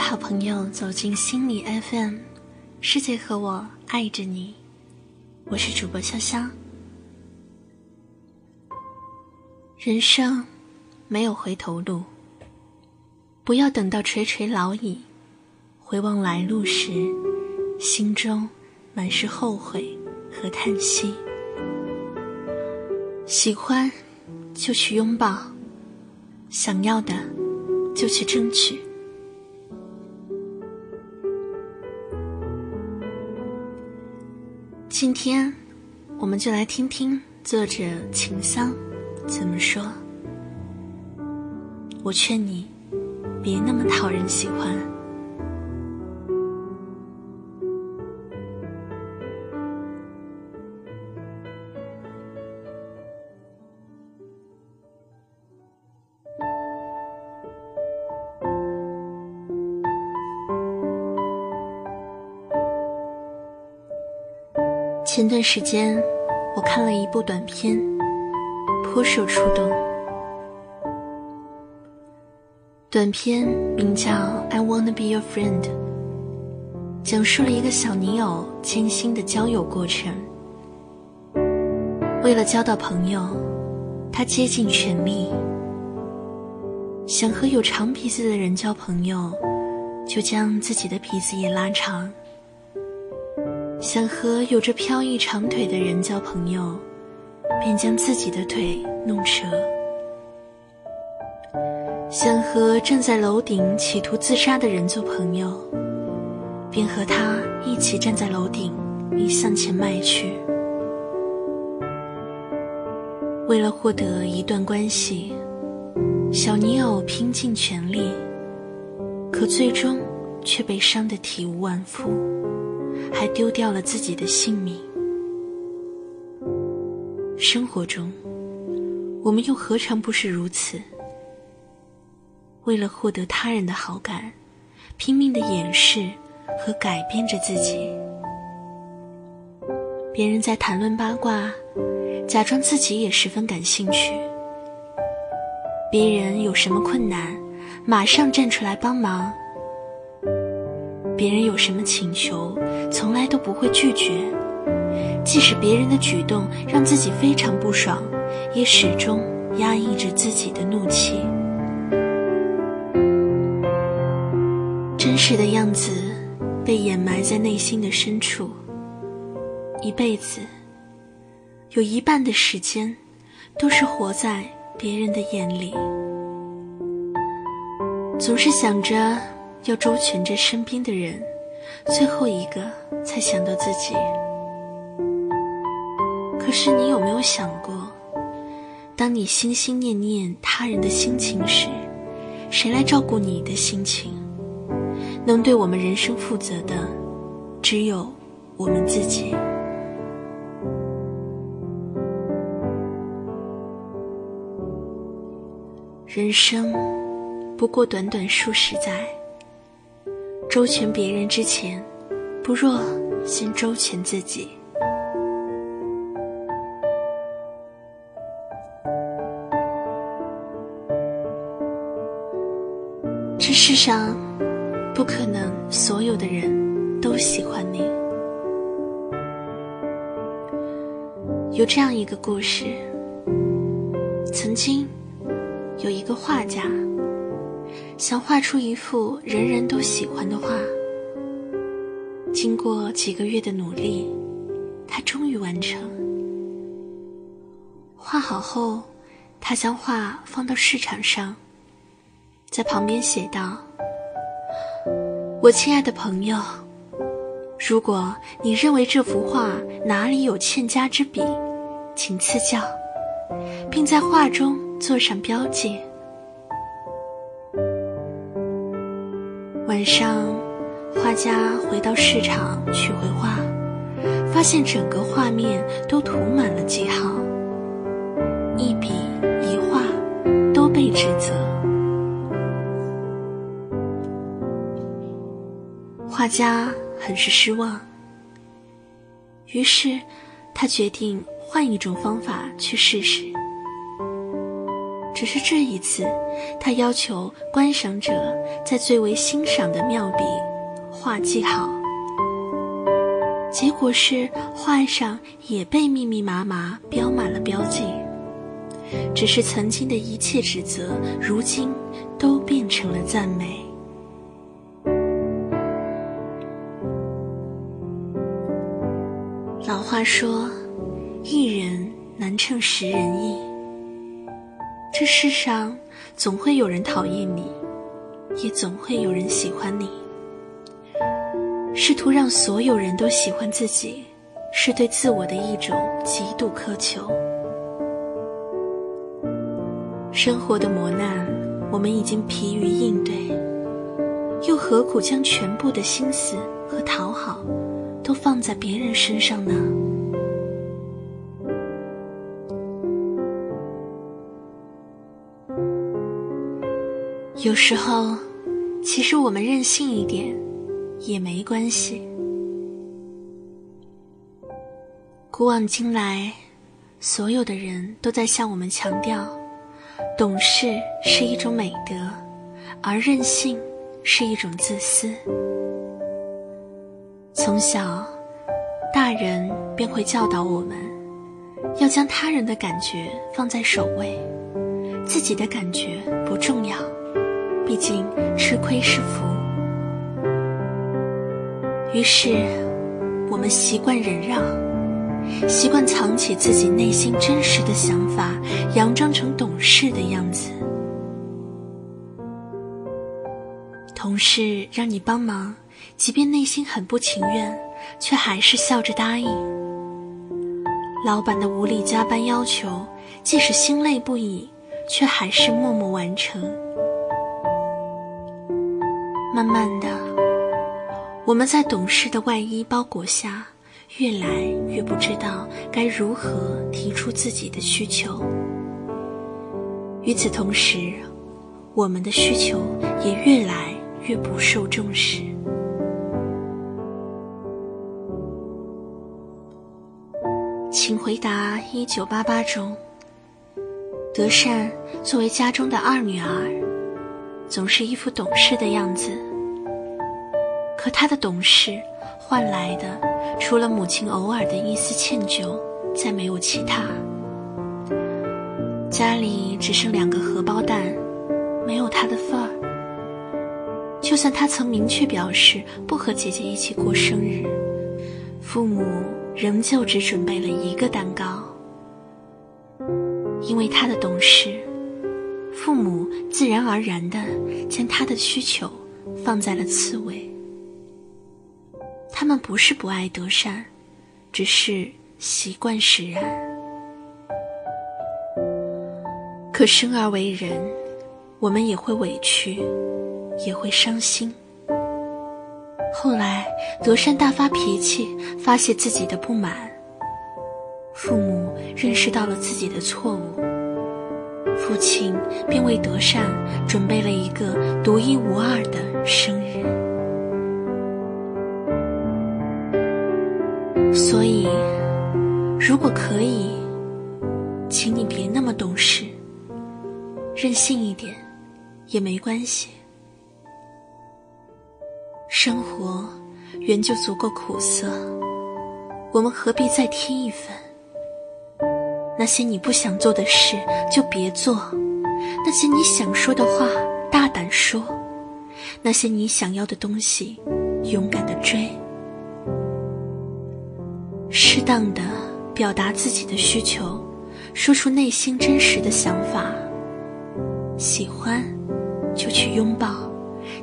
好朋友走进心理 FM，世界和我爱着你，我是主播潇潇。人生没有回头路，不要等到垂垂老矣，回望来路时，心中满是后悔和叹息。喜欢就去拥抱，想要的就去争取。今天，我们就来听听作者秦桑怎么说。我劝你，别那么讨人喜欢。前段时间，我看了一部短片，颇受触动。短片名叫《I Wanna Be Your Friend》，讲述了一个小泥偶艰辛的交友过程。为了交到朋友，他竭尽全力。想和有长鼻子的人交朋友，就将自己的鼻子也拉长。想和有着飘逸长腿的人交朋友，便将自己的腿弄折；想和正在楼顶企图自杀的人做朋友，便和他一起站在楼顶，并向前迈去。为了获得一段关系，小泥偶拼尽全力，可最终却被伤得体无完肤。还丢掉了自己的性命。生活中，我们又何尝不是如此？为了获得他人的好感，拼命的掩饰和改变着自己。别人在谈论八卦，假装自己也十分感兴趣。别人有什么困难，马上站出来帮忙。别人有什么请求，从来都不会拒绝，即使别人的举动让自己非常不爽，也始终压抑着自己的怒气。真实的样子被掩埋在内心的深处，一辈子有一半的时间都是活在别人的眼里，总是想着。要周全着身边的人，最后一个才想到自己。可是你有没有想过，当你心心念念他人的心情时，谁来照顾你的心情？能对我们人生负责的，只有我们自己。人生不过短短数十载。周全别人之前，不若先周全自己。这世上不可能所有的人都喜欢你。有这样一个故事：曾经有一个画家。想画出一幅人人都喜欢的画。经过几个月的努力，他终于完成。画好后，他将画放到市场上，在旁边写道：“我亲爱的朋友，如果你认为这幅画哪里有欠佳之笔，请赐教，并在画中做上标记。”晚上，画家回到市场取回画，发现整个画面都涂满了记号，一笔一画都被指责。画家很是失望，于是他决定换一种方法去试试。只是这一次，他要求观赏者在最为欣赏的妙笔画记好。结果是画上也被密密麻麻标满了标记。只是曾经的一切指责，如今都变成了赞美。老话说：“一人难称十人意。”这世上总会有人讨厌你，也总会有人喜欢你。试图让所有人都喜欢自己，是对自我的一种极度苛求。生活的磨难，我们已经疲于应对，又何苦将全部的心思和讨好都放在别人身上呢？有时候，其实我们任性一点也没关系。古往今来，所有的人都在向我们强调，懂事是一种美德，而任性是一种自私。从小，大人便会教导我们，要将他人的感觉放在首位，自己的感觉不重要。毕竟吃亏是福，于是我们习惯忍让，习惯藏起自己内心真实的想法，佯装成懂事的样子。同事让你帮忙，即便内心很不情愿，却还是笑着答应。老板的无理加班要求，即使心累不已，却还是默默完成。慢慢的，我们在懂事的外衣包裹下，越来越不知道该如何提出自己的需求。与此同时，我们的需求也越来越不受重视。请回答：一九八八中，德善作为家中的二女儿。总是一副懂事的样子，可他的懂事换来的，除了母亲偶尔的一丝歉疚，再没有其他。家里只剩两个荷包蛋，没有他的份儿。就算他曾明确表示不和姐姐一起过生日，父母仍旧只准备了一个蛋糕，因为他的懂事。父母自然而然地将他的需求放在了次位。他们不是不爱德善，只是习惯使然。可生而为人，我们也会委屈，也会伤心。后来，德善大发脾气，发泄自己的不满。父母认识到了自己的错误。父亲便为德善准备了一个独一无二的生日，所以，如果可以，请你别那么懂事，任性一点也没关系。生活原就足够苦涩，我们何必再添一份？那些你不想做的事就别做，那些你想说的话大胆说，那些你想要的东西勇敢的追，适当的表达自己的需求，说出内心真实的想法。喜欢就去拥抱，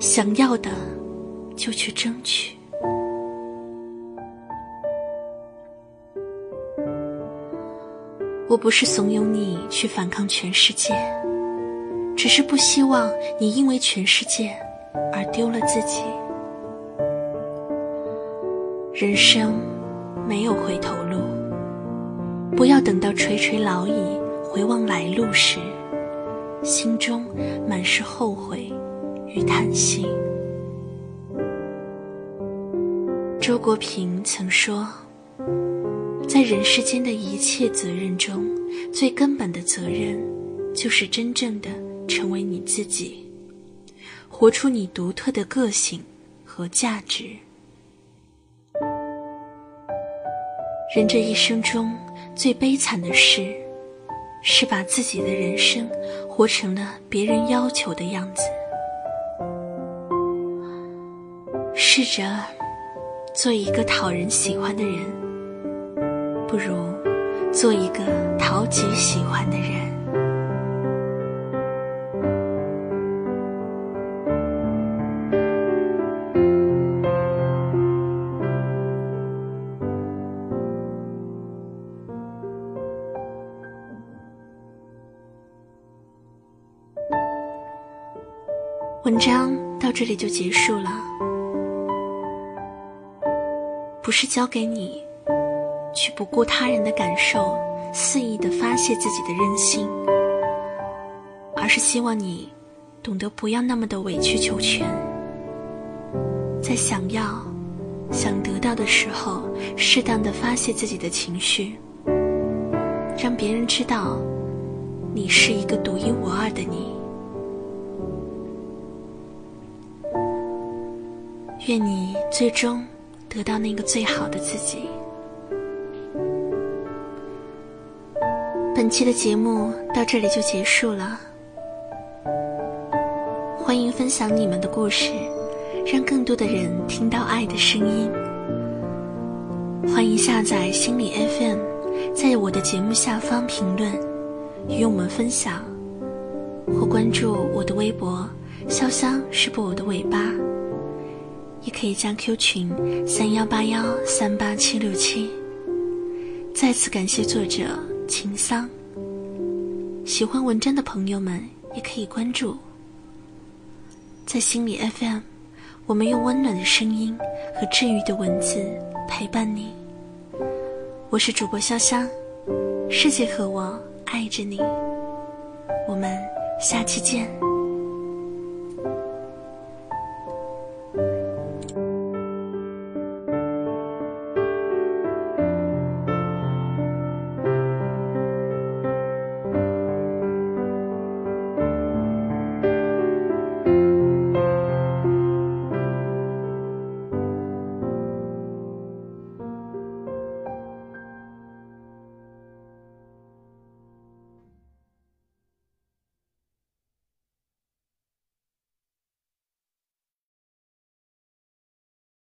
想要的就去争取。我不是怂恿你去反抗全世界，只是不希望你因为全世界而丢了自己。人生没有回头路，不要等到垂垂老矣，回望来路时，心中满是后悔与叹息。周国平曾说。在人世间的一切责任中，最根本的责任，就是真正的成为你自己，活出你独特的个性和价值。人这一生中最悲惨的事，是把自己的人生活成了别人要求的样子。试着做一个讨人喜欢的人，不如做一个讨己喜欢的人。文章到这里就结束了，不是交给你去不顾他人的感受，肆意的发泄自己的任性，而是希望你懂得不要那么的委曲求全，在想要、想得到的时候，适当的发泄自己的情绪，让别人知道你是一个独一无二的你。愿你最终得到那个最好的自己。本期的节目到这里就结束了，欢迎分享你们的故事，让更多的人听到爱的声音。欢迎下载心理 FM，在我的节目下方评论，与我们分享，或关注我的微博“潇湘是不我的尾巴”。也可以加 Q 群三幺八幺三八七六七。再次感谢作者情桑。喜欢文章的朋友们也可以关注。在心里 FM，我们用温暖的声音和治愈的文字陪伴你。我是主播潇湘，世界和我爱着你。我们下期见。